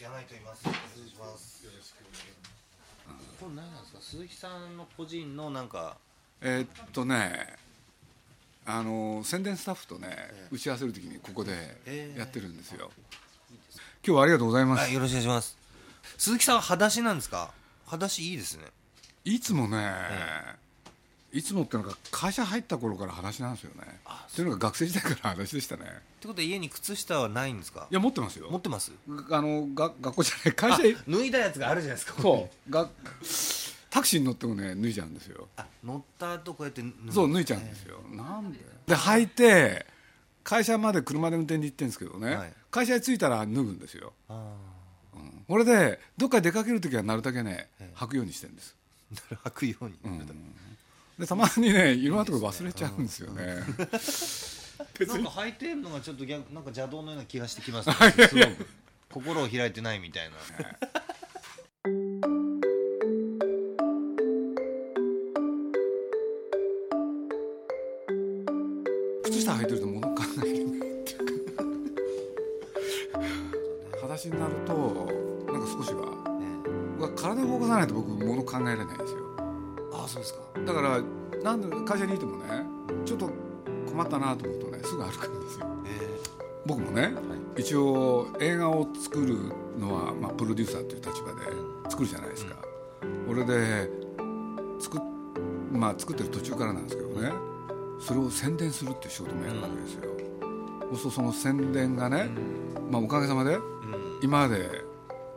よろしくお願いします。柳井と言います。よろしくお願いします。これ何なんですか。鈴木さんの個人のなんか。えーっとねあの宣伝スタッフとね、打ち合わせる時にここでやってるんですよ、今日はありがとうございます、はい、よろしくお願いします。鈴木さんは裸足なんですか？裸足いいですね。いつもね、いつもってのが会社入った頃から話なんですよね。っていうのが学生時代から話でしたね。ってことは家に靴下はないんですか？い。や持ってますよ。持ってます？あのが学校じゃない会社脱いだやつがあるじゃないですか。そう。がタクシーに乗ってもね脱いじゃうんですよ。あ、乗った後こうやって脱ぐそう脱いちゃうんですよ、なんで？で履いて会社まで車で運転で行ってるんですけどね、はい。会社に着いたら脱ぐんですよ。あこれでどっか出かける時はなるだけね履くようにしてるんです。あ。履くように。でたまにねいろんなとこ忘れちゃうんですよね。なんか履いてるのがちょっと逆なんか邪道のような気がしてきますね。すごく心を開いてないみたいな。靴下履いてると物考えれない。っていうか裸足になるとなんか少しはね体を動かさないと僕物考えられないですよ。あ、そうですか。だからなんで会社にいてもねちょっと困ったなと思うとねすぐ歩くんですよ。え僕もね、一応映画を作るのは、まあ、プロデューサーという立場で作るじゃないですか、俺で作,、まあ、作ってる途中からなんですけどねそれを宣伝するっていう仕事もやるわけですよ、そうするとその宣伝がね、まあ、おかげさまで今まで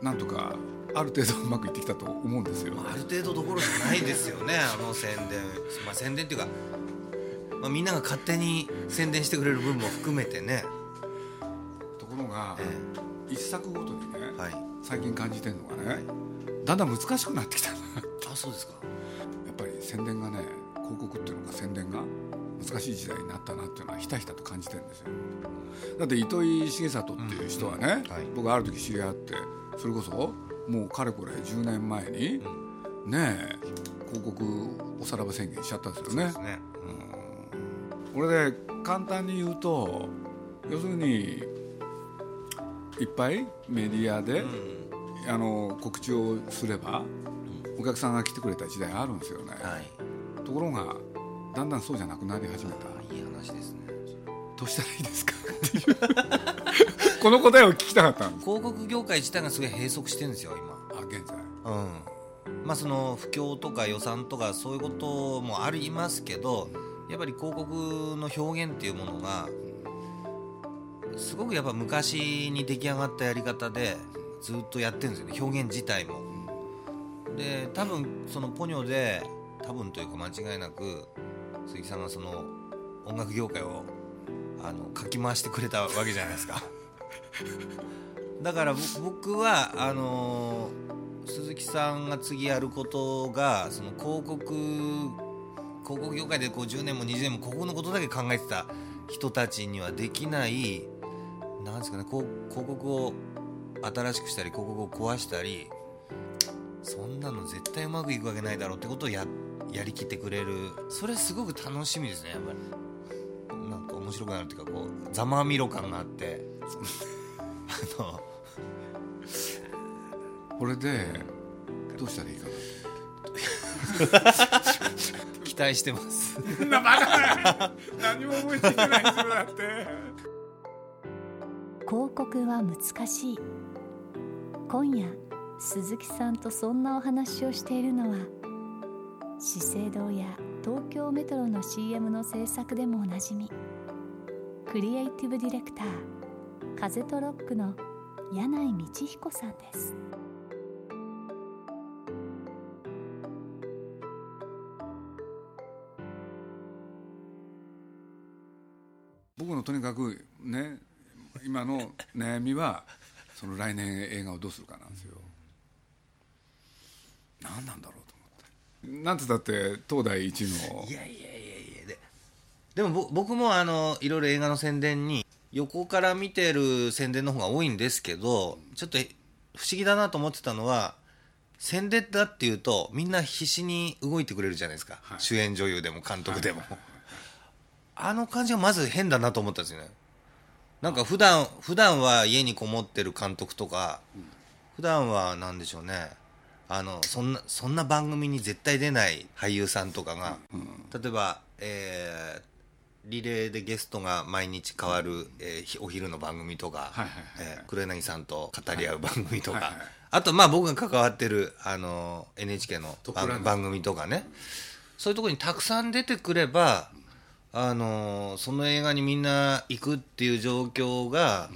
なんとかある程度うまくいってきたと思うんですよ、ある程度どころじゃないですよねあの宣伝。まあ宣伝っていうか、まあ、みんなが勝手に宣伝してくれる分も含めてね。ところが、え一作ごとにね、はい。最近感じてるのがね、だんだん難しくなってきたなあそうですか。やっぱり宣伝がね広告っていうのが宣伝が難しい時代になったなっていうのはひたひたと感じてるんですよ。だって糸井重里っていう人はね、はい。僕ある時知り合ってそれこそもうかれこれ10年前に、ねえ広告おさらば宣言しちゃったんですよね。ですね。これで簡単に言うと要するにいっぱいメディアで、あの告知をすれば、お客さんが来てくれた時代あるんですよね、はい。ところがだんだんそうじゃなくなり始めた。いい話ですねどうしたらいいですかっていう。この答えを聞きたかったんです。広告業界自体がすごい閉塞してるんですよ今。あ現在。うん。まあその不況とか予算とかそういうこともありますけどやっぱり広告の表現っていうものがすごくやっぱ昔に出来上がったやり方でずっとやってるんですよね。表現自体も。で多分そのポニョで多分というか間違いなく鈴木さんがその音楽業界をあのかき回してくれたわけじゃないですか。だから僕はあのー鈴木さんが次やることがその広告広告業界でこう10年も20年もここのことだけ考えてた人たちにはできないなんですかね広告を新しくしたり広告を壊したりそんなの絶対うまくいくわけないだろうってことをややりきってくれる。それすごく楽しみですねやっぱり。なんか面白くなるっていうかこうざまあみろ感があってあのこれでどうしたらいいか期待してます。なバカ何も思いついてないだって。広告は難しい。今夜鈴木さんとそんなお話をしているのは資生堂や東京メトロの CM の制作でもおなじみ。クリエイティブディレクター風とロックの柳井道彦さんです。僕のとにかくね今の悩みはその来年映画をどうするかなんですよ。何なんだろう。なんつったって東大一の。いやいやいやいや。ででもぼ僕もあのいろいろ映画の宣伝に横から見てる宣伝の方が多いんですけどちょっと不思議だなと思ってたのは宣伝だっていうとみんな必死に動いてくれるじゃないですか、はい。主演女優でも監督でも、はいあの感じはまず変だなと思ったんですよね。なんか普段普段は家にこもってる監督とか、普段はなんでしょうねあのそんなそんな番組に絶対出ない俳優さんとかが、例えば、えーリレーでゲストが毎日変わる、えーひお昼の番組とか、えー黒柳さんと語り合う番組とか、あとまあ僕が関わってるあの NHK の番組とかね。そういうところにたくさん出てくれば、あのその映画にみんな行くっていう状況が、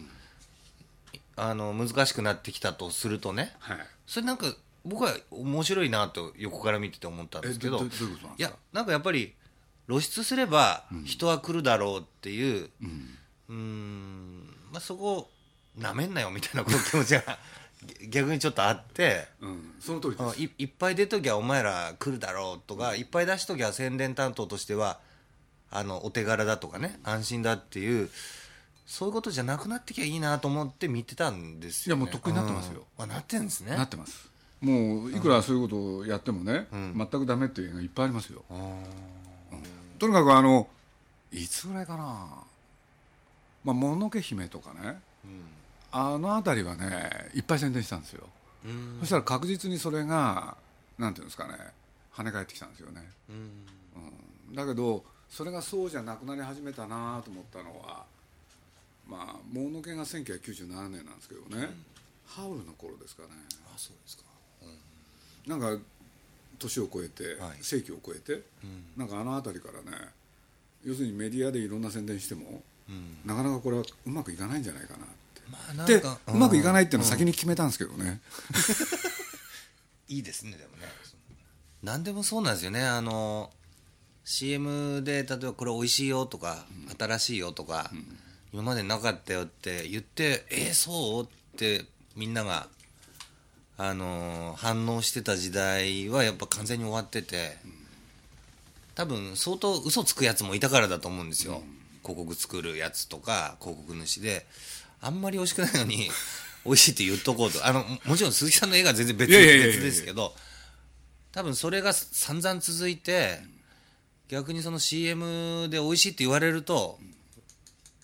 あの難しくなってきたとするとね。はい。それなんか僕は面白いなと横から見てて思ったんですけどいやなんかやっぱり露出すれば人は来るだろうっていううーんまあそこなめんなよみたいなこう気持ちが 逆にちょっとあって。うん、その通りであすいいっぱい出ときゃお前ら来るだろうとか、いっぱい出しときゃ宣伝担当としてはあのお手柄だとかね安心だっていうそういうことじゃなくなってきゃいいなと思って見てたんですよ、ね、いやもうとっくになってますよ。うん。あなってんですね。なってますもういくらそういうことをやってもね、全くダメっていう映画いっぱいありますよ、うん。とにかくあのいつぐらいかな。まあもののけ姫とかね、あの辺りはねいっぱい宣伝したんですよ、そしたら確実にそれがなんていうんですかね跳ね返ってきたんですよね、うん。だけどそれがそうじゃなくなり始めたなと思ったのはまあもののけが1997年なんですけどね、ハウルの頃ですかね。あそうですかなんか年を超えて、はい。世紀を超えて、なんかあの辺りからね要するにメディアでいろんな宣伝しても、なかなかこれはうまくいかないんじゃないかなって。まあなんでかうまくいかないっていうのを先に決めたんですけどね、いいですねでもね。何でもそうなんですよね。あの CM で例えばこれ美味しいよとか、新しいよとか、今までなかったよって言ってえー、そう？ってみんながあの反応してた時代はやっぱ完全に終わってて、多分相当嘘つくやつもいたからだと思うんですよ、広告作るやつとか広告主で。あんまり美味しくないのに 美味しいって言っとこうと。あのももちろん鈴木さんの映画は全然別別ですけど多分それが散々続いて逆にその CM で美味しいって言われると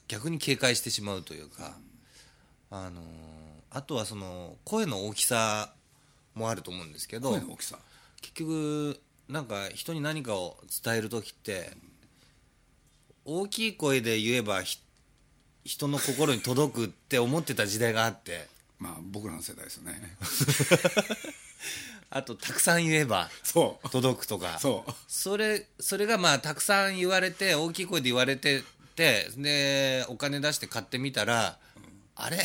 逆に警戒してしまうというかあのあとはその声の大きさもあると思うんですけど声の大きさ。結局なんか人に何かを伝える時って大きい声で言えば人の心に届くって思ってた時代があってまあ僕らの世代ですね。あとたくさん言えば届くとか。そう。それそれがまあたくさん言われて大きい声で言われててでお金出して買ってみたら、あれ？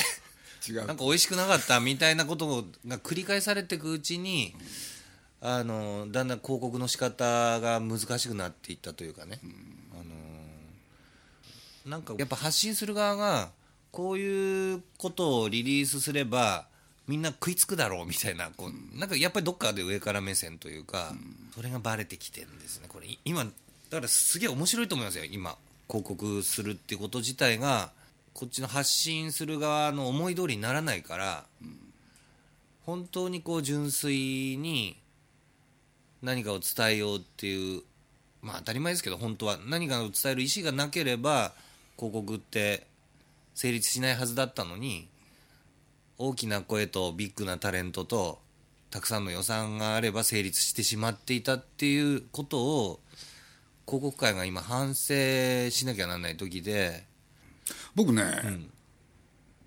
違う。なんか美味しくなかったみたいなことが繰り返されていくうちに、あのだんだん広告の仕方が難しくなっていったというかね、あのなんかやっぱ発信する側がこういうことをリリースすればみんな食いつくだろうみたいなこうなんかやっぱりどっかで上から目線というか、それがバレてきてるんですねこれ。今だからすげえ面白いと思いますよ今広告するってこと自体が。こっちの発信する側の思い通りにならないから、本当にこう純粋に何かを伝えようっていうまあ当たり前ですけど本当は何かを伝える意思がなければ広告って成立しないはずだったのに大きな声とビッグなタレントとたくさんの予算があれば成立してしまっていたっていうことを広告界が今反省しなきゃならない時で、僕ね、ん。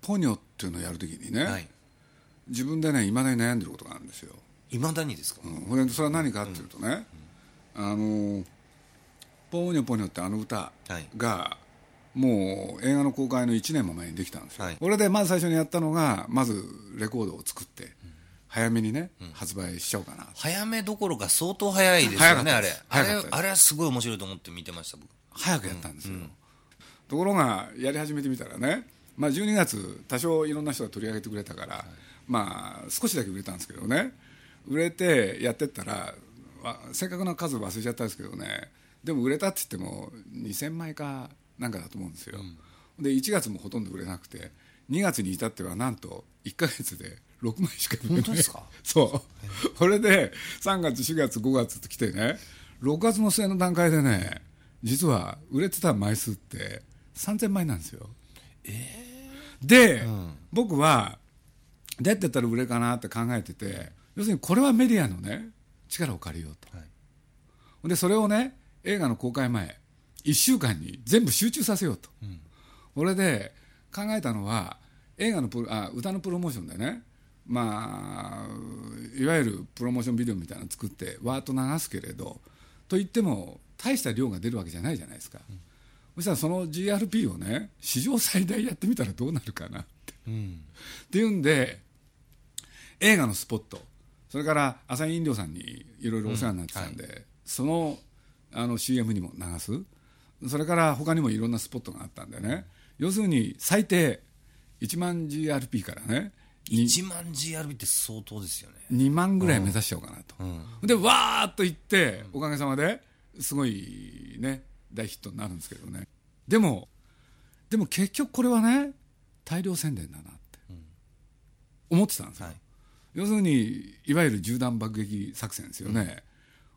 ポニョっていうのをやるときにね、はい、自分でねいまだに悩んでることがあるんですよ、未だにですか、うん、それは何かっていうとね、あのポニョポニョってあの歌はい。が、もう映画の公開の1年も前にできたんですよ、はい。これでまず最初にやったのがまずレコードを作って、早めにね、発売しちゃおうかな。早めどころか相当早いですよねあれ。あれあれはすごい面白いと思って見てました僕。早くやったんですよ、ところがやり始めてみたらね、まあ、12月多少いろんな人が取り上げてくれたから、まあ少しだけ売れたんですけどね。売れてやってったらわ正確な数忘れちゃったんですけどね。でも売れたって言っても2000枚かなんかだと思うんですよ、で1月もほとんど売れなくて2月に至ってはなんと1か月で6枚しか売れない。ですか？そう。これで3月4月5月と来てね6月の末の段階でね実は売れてた枚数って3000枚なんですよ。で、僕はどうやってやったら売れるかなって考えてて要するにこれはメディアのね力を借りようと、はい。でそれをね映画の公開前1週間に全部集中させようと、これで考えたのは映画のプロあ歌のプロモーションでねまあいわゆるプロモーションビデオみたいなの作ってわーっと流すけれどと言っても大した量が出るわけじゃないじゃないですか、そしたらその GRP をね史上最大やってみたらどうなるかなって。うん。っていうんで映画のスポット。それから朝日飲料さんにいろいろお世話になってたんで、そのあの CM にも流す。それから他にもいろんなスポットがあったんでね。要するに最低1万 GRP からねに1万 GRB って相当ですよね。2万ぐらい目指しちゃおうかなと、でわーっといっておかげさまですごいね大ヒットになるんですけどね。でもでも結局これはね大量宣伝だなって思ってたんですよ、はい。要するにいわゆる銃弾爆撃作戦ですよね、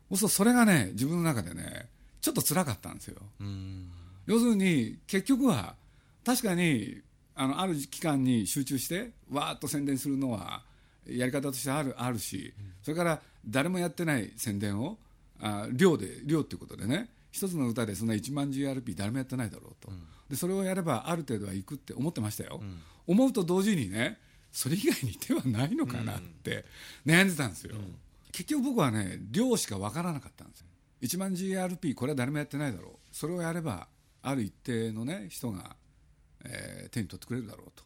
そうするとそれがね自分の中でねちょっと辛かったんですよ。うん。要するに結局は確かにあのある期間に集中してわーっと宣伝するのはやり方としてあるあるし、それから誰もやってない宣伝をあ量で量っていうことでね一つの歌でそんな1万 GRP 誰もやってないだろうと、でそれをやればある程度はいくって思ってましたよ、思うと同時にねそれ以外に手はないのかなって悩んでたんですよ、結局僕はね量しか分からなかったんですよ。1万 GRP これは誰もやってないだろう。それをやればある一定のね人が、えー手に取ってくれるだろうと、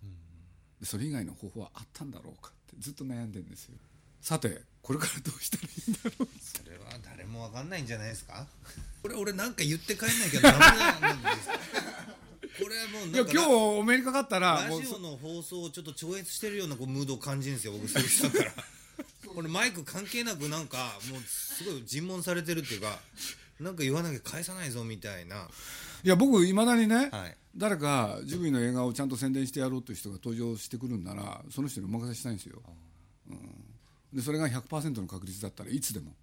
でそれ以外の方法はあったんだろうかってずっと悩んでるんですよ。さてこれからどうしたらいいんだろうそれは誰もわかんないんじゃないですか？これ俺なんか言って帰んなきゃダメなんですか？これはもういやなんか。今日お目にかかったらラジオの放送をちょっと超越してるようなこうムードを感じるんですよ僕鈴木さんから。これマイク関係なくなんかもうすごい尋問されてるっていうかなんか言わなきゃ返さないぞみたいな。いや僕いまだにね、はい。誰かジブリの映画をちゃんと宣伝してやろうという人が登場してくるんならその人にお任せしたいんですよ、うん、でそれが100%の確率だったらいつでも。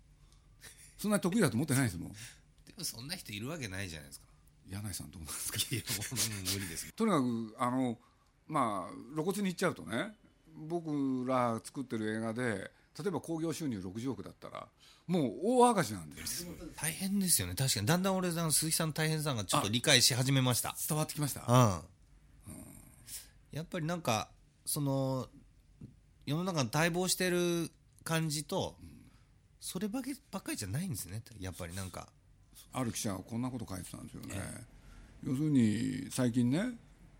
そんなに得意だと思ってないですもん。でもそんな人いるわけないじゃないですか。柳井さんどう思いますかいや無理です。とにかくあのまあ露骨に言っちゃうとね僕ら作ってる映画で例えば興行収入60億だったらもう大赤字なんです大変ですよね。確かに。だんだん俺あの鈴木さんの大変さがちょっと理解し始めました。伝わってきました？うん、やっぱりなんかその世の中の待望してる感じと、そればけばっかりじゃないんですね。やっぱりなんか。ある記者はこんなこと書いてたんですよね、要するに最近ね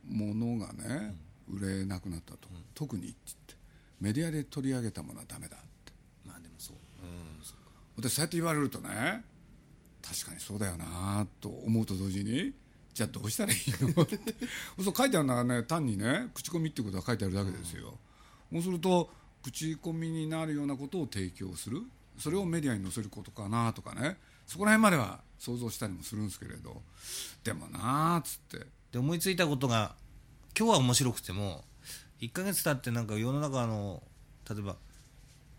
物がね、売れなくなったと、特にって言って。メディアで取り上げたものはダメだって。まあでもそう、うん、そう私そうやって言われるとね確かにそうだよなと思うと同時にじゃあどうしたらいいの？って。そう書いてあるのはね単にね口コミってことが書いてあるだけですよ、そうすると口コミになるようなことを提供する。それをメディアに載せることかなとかね。そこら辺までは想像したりもするんですけれど。でもなあっつって。で思いついたことが今日は面白くても1ヶ月経ってなんか世の中の例えば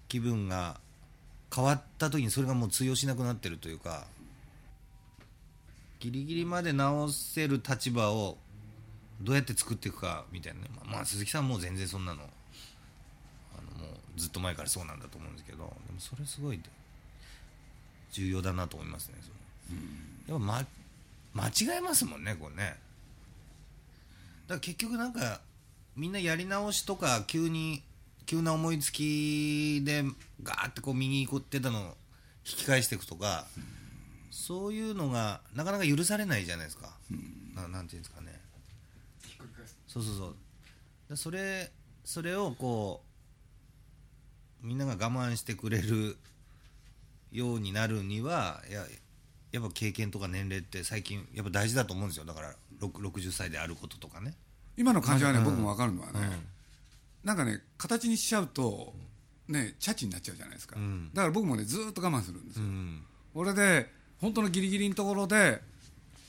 気分が変わった時にそれがもう通用しなくなってるというかギリギリまで直せる立場をどうやって作っていくかみたいなね、まあ、ま鈴木さんもう全然そんなのずっと前からそうなんだと思うんですけどでもそれすごい重要だなと思いますねその。やっぱ、ま、間違えますもんねこれね。だから結局なんかみんなやり直しとか急に急な思いつきでガーってこう右に行ってたのを引き返していくとか、そういうのがなかなか許されないじゃないですか、ななんていうんですかね。そうそうそう。でそれそれをこうみんなが我慢してくれるようになるにはいややっぱ経験とか年齢って最近やっぱ大事だと思うんですよ。だから60歳であることとかね。今の感じはね、僕も分かるのはね、なんかね形にしちゃうとねチャチになっちゃうじゃないですか、だから僕もねずっと我慢するんですよ、俺で本当のギリギリのところで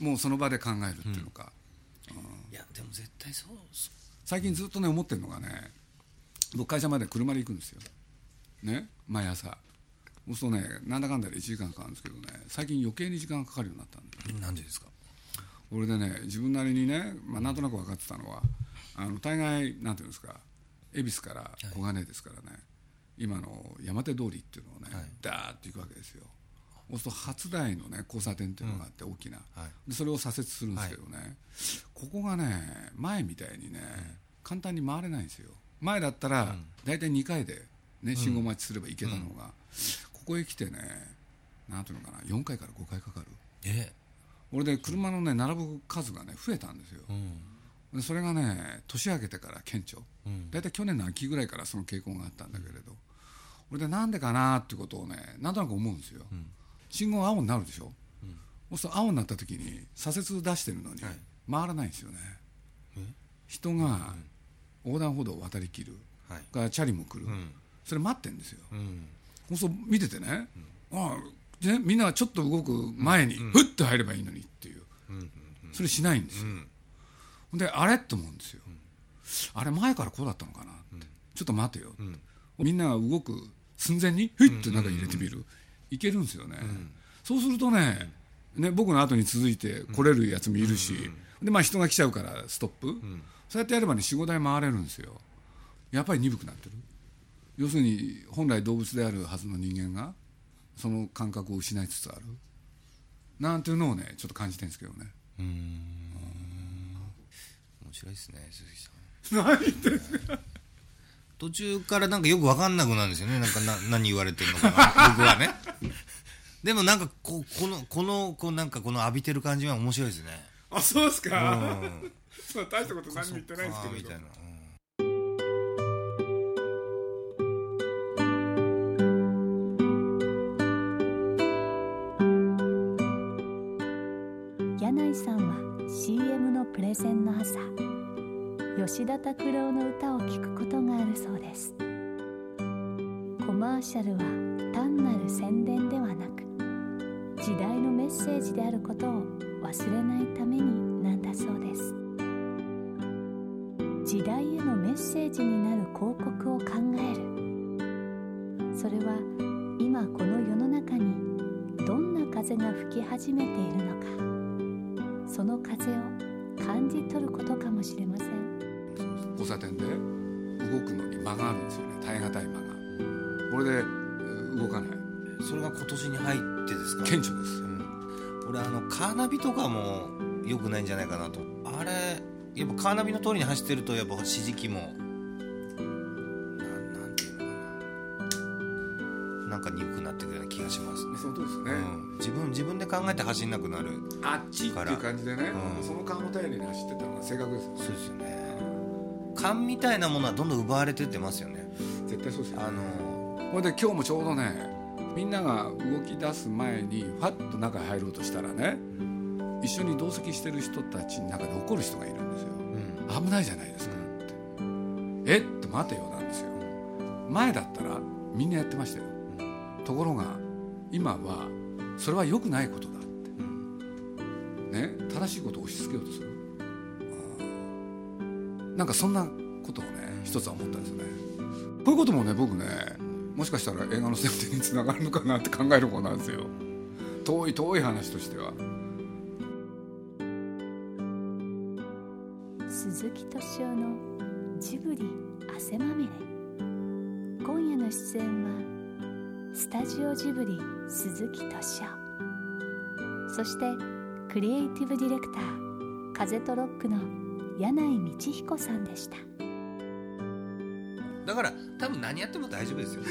もうその場で考えるっていうのか、いやでも絶対そう最近ずっとね思ってるのがね僕会社まで車で行くんですよね毎朝。そうするとねなんだかんだで1時間かかるんですけどね最近余計に時間がかかるようになったんでなんでですか？俺でね自分なりにね、まあ、なんとなく分かってたのはあの大概なんていうんですか恵比寿から小金ですからね、今の山手通りっていうのをね、はい。ダーッと行くわけですよ。そうすると初台のね交差点っていうのがあって大きな、はい。でそれを左折するんですけどね、ここがね前みたいにね、簡単に回れないんですよ。前だったら大体2回で、ね、信号待ちすれば行けたのが、ここへ来てねなんていうのかな4回から5回かかる。え俺で車のね並ぶ数がね増えたんですよ、うん。でそれがね年明けてから顕著、うん。大体去年の秋ぐらいからその傾向があったんだけれど、俺でなんでかなってことをねなんとなく思うんですよ、信号青になるでしょ、そうすると青になった時に左折出してるのにはい。回らないんですよね、人が横断歩道を渡りきる、はい。がチャリも来る、んそれ待ってるんですよ、うん。そう見ててね,、ああねみんながちょっと動く前にふっと入ればいいのにっていう、それしないんですよ、であれ？と思うんですよ、あれ前からこうだったのかなって、ちょっと待てよ、みんなが動く寸前にふいっと中に入れてみる、いけるんですよね、そうするとねね僕の後に続いて来れるやつもいるし、でまあ、人が来ちゃうからストップ、そうやってやればね45台回れるんですよ。やっぱり鈍くなってる要するに本来動物であるはずの人間がその感覚を失いつつある。なんていうのをねちょっと感じてるんですけどね。面白いですね鈴木さん。何ですか。途中からなんかよく分かんなくなるんですよね。なんかな何言われてるのかな。僕はね。でもなんかここのこのこうなんかこの浴びてる感じは面白いですね。あそうですか、うん。大したこと何も言ってないですけど。みたいな、うん CM のプレゼンの朝吉田拓郎の歌を聴くことがあるそうです。コマーシャルは単なる宣伝ではなく時代のメッセージであることを忘れないためになんだそうです。時代へのメッセージになる広告を考える。それは今この世の中にどんな風が吹き始めているのか。その風を感じ取ることかもしれません。交差点で動くのに間があるんですよね。耐え難い間が。これでえー動かない。それが今年に入ってですか？顕著ですうん。俺あのカーナビとかも良くないんじゃないかなと。あれやっぱカーナビの通りに走ってるとやっぱ指示器も考えて走んなくなるあっちっていう感じでね、うん。その勘を頼りに走ってたのが正確ですよねそうですよね。勘みたいなものはどんどん奪われてってますよね。絶対そうですよ、ね、あのこれで今日もちょうどねみんなが動き出す前にファッと中に入ろうとしたらね一緒に同席してる人たちの中で怒る人がいるんですよ。うん。危ないじゃないですかって。えっと待てよなんですよ。前だったらみんなやってましたよ。ところが今はそれは良くないことだって。ね？正しいことを押し付けようとする。うんなんかそんなことをね一つは思ったんですよね。こういうこともね僕ねもしかしたら映画の宣伝につながるのかなって考える方なんですよ。遠い遠い話としては。鈴木敏夫のジブリ汗まみれ。今夜の出演はスタジオジブリ鈴木敏夫。そしてクリエイティブディレクター風とロックの柳井道彦さんでした。だから多分何やっても大丈夫ですよ。い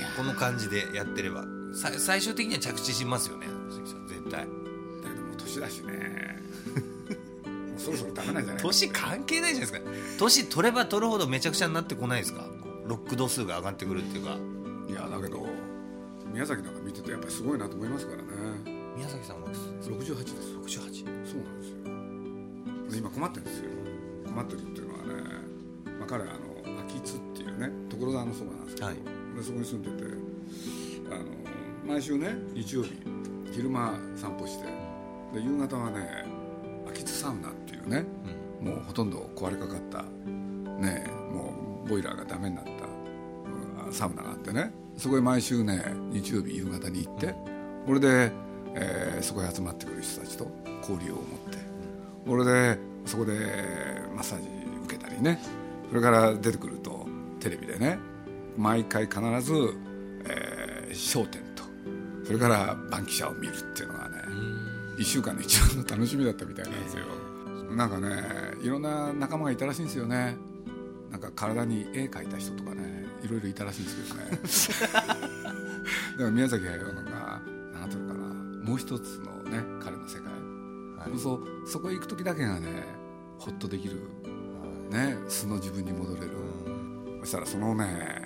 や。この感じでやってれば。さ最終的には着地しますよね絶対。だけどもう年だしね。もうそろそろダメなんじゃない？年関係ないじゃないですか。年取れば取るほどめちゃくちゃになってこないですか？ロック度数が上がってくるっていうかいやだけど宮崎なんか見ててやっぱりすごいなと思いますからね。宮崎さんは68です。68そうなんですよ。で今困ってるんですよ。困ってるっていうのはね、まあ、彼はあの秋津っていうね所沢のそばなんですけど、はい。俺そこに住んでてあの毎週ね日曜日昼間散歩してで夕方はね秋津サウナっていうね、もうほとんど壊れかかったねもうボイラーがダメになったうんサウナがあってねそこへ毎週ね日曜日夕方に行って、これで、えーそこへ集まってくる人たちと交流を持って、これでそこでマッサージ受けたりねそれから出てくるとテレビでね毎回必ず『えー笑点』とそれから「バンキシャ」を見るっていうのがね1週間の一番の楽しみだったみたいなんですよ、なんかねいろんな仲間がいたらしいんですよね。なんか体に絵描いた人とかねいろいろいたらしいんですけどね。だから宮崎駿のが何ていうのかなもう一つのね彼の世界、はい。そうそこへ行く時だけがねホッとできる、ね、素の自分に戻れる、そしたらそのね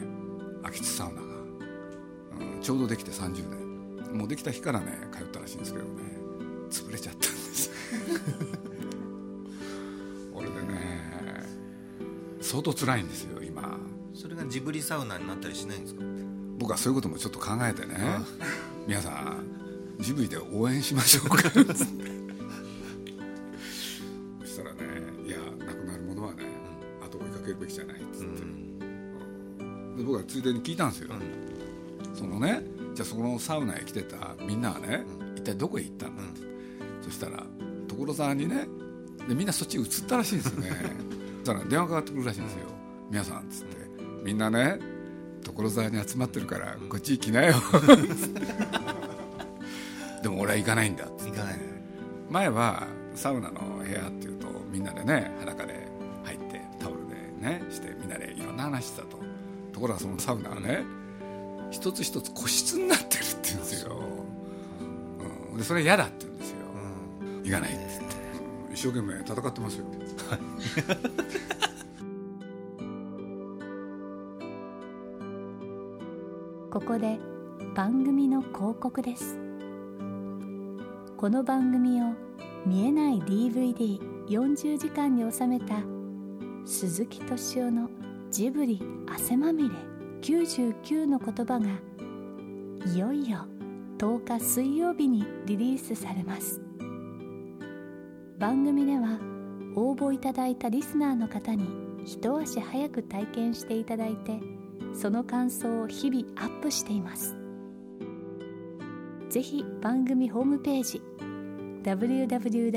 秋津サウナが、うんちょうどできて30年もうできた日からね通ったらしいんですけどね潰れちゃったんです。俺でね相当辛いんですよ。今それがジブリサウナになったりしないんですか？僕はそういうこともちょっと考えてね。皆さんジブリで応援しましょうか。そしたらねいやなくなるものはね、後追いかけるべきじゃないっつって、で僕はついでに聞いたんですよ、そのねじゃあそこのサウナへ来てたみんなはね、一体どこへ行ったんだって、そしたら所沢にねでみんなそっち移ったらしいんですよね。そしたら電話かかってくるらしいんですよ「皆さん」っつって「みんなね所沢に集まってるからこっち行きなよ」でも俺は行かないんだ行かない。前はサウナの部屋っていうとみんなでね裸で入ってタオルでねしてみんなでいろんな話してたと。ところがそのサウナはね一つ一つ個室になってるって言うんですよ、う。ん、でそれ嫌だって言うんですよ、行かないっつって、うん一生懸命戦ってますよここで番組の広告です。この番組を見えない DVD40 時間に収めた鈴木敏夫のジブリ汗まみれ99の言葉がいよいよ10日水曜日にリリースされます。番組では応募いただいたリスナーの方に一足早く体験していただいてその感想を日々アップしています。ぜひ番組ホームページ www.tfm.co.jp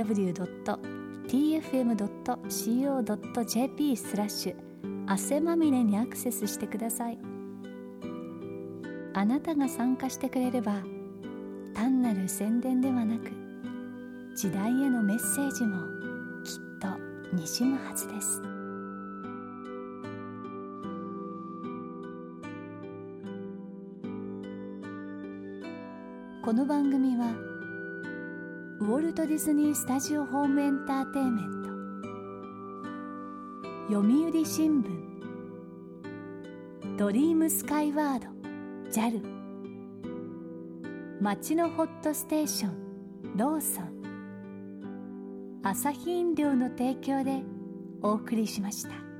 スラッシュ汗まみれにアクセスしてください。あなたが参加してくれれば単なる宣伝ではなく時代へのメッセージもきっとにじむはずです。この番組はウォルト・ディズニー・スタジオ・ホーム・エンターテインメント読売新聞ドリームスカイワード JAL 町のホットステーションローソンアサヒ飲料の提供でお送りしました。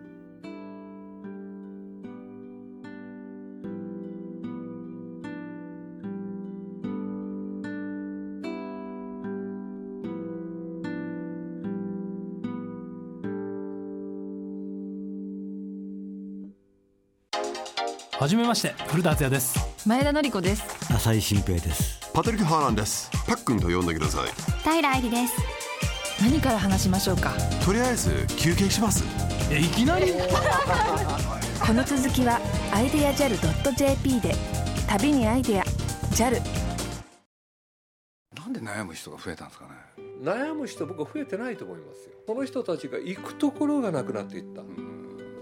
はじめまして古田敦也です。前田典子です。浅井新平です。パトリック・ハーランです。パックンと呼んでください。平愛理です。何から話しましょうか？とりあえず休憩します。えいきなり？この続きはアイデア JAL.jp で。旅にアイデア JAL なんで悩む人が増えたんですかね？悩む人僕は増えてないと思いますよ。この人たちが行くところがなくなっていった、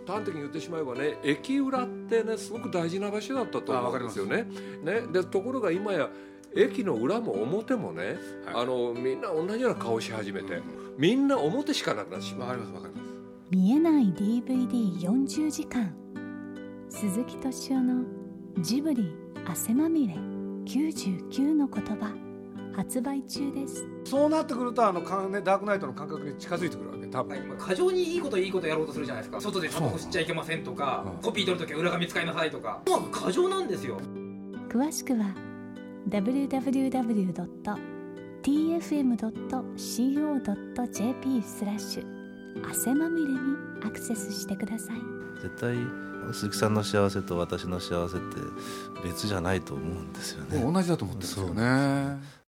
端的に言ってしまえばね駅裏ってねすごく大事な場所だったと思うんですよね。ね。でところが今や駅の裏も表もね、はい。あのみんな同じような顔し始めて、みんな表しかなくなってしまう。わかりますわかります。見えない DVD40 時間鈴木敏夫のジブリ汗まみれ99の言葉発売中です。そうなってくるとあのかねダークナイトの感覚に近づいてくるわけ多分、今過剰にいいこといいことやろうとするじゃないですか。外でタバコ吸っちゃいけませんとかうん。コピー取るときは裏紙使いなさいとか。もう。過剰なんですよ。詳しくは www.tfm.co.jp スラッシュ。汗まみれにアクセスしてください。絶対鈴木さんの幸せと私の幸せって別じゃないと思うんですよね。同じだと思ってるんですよね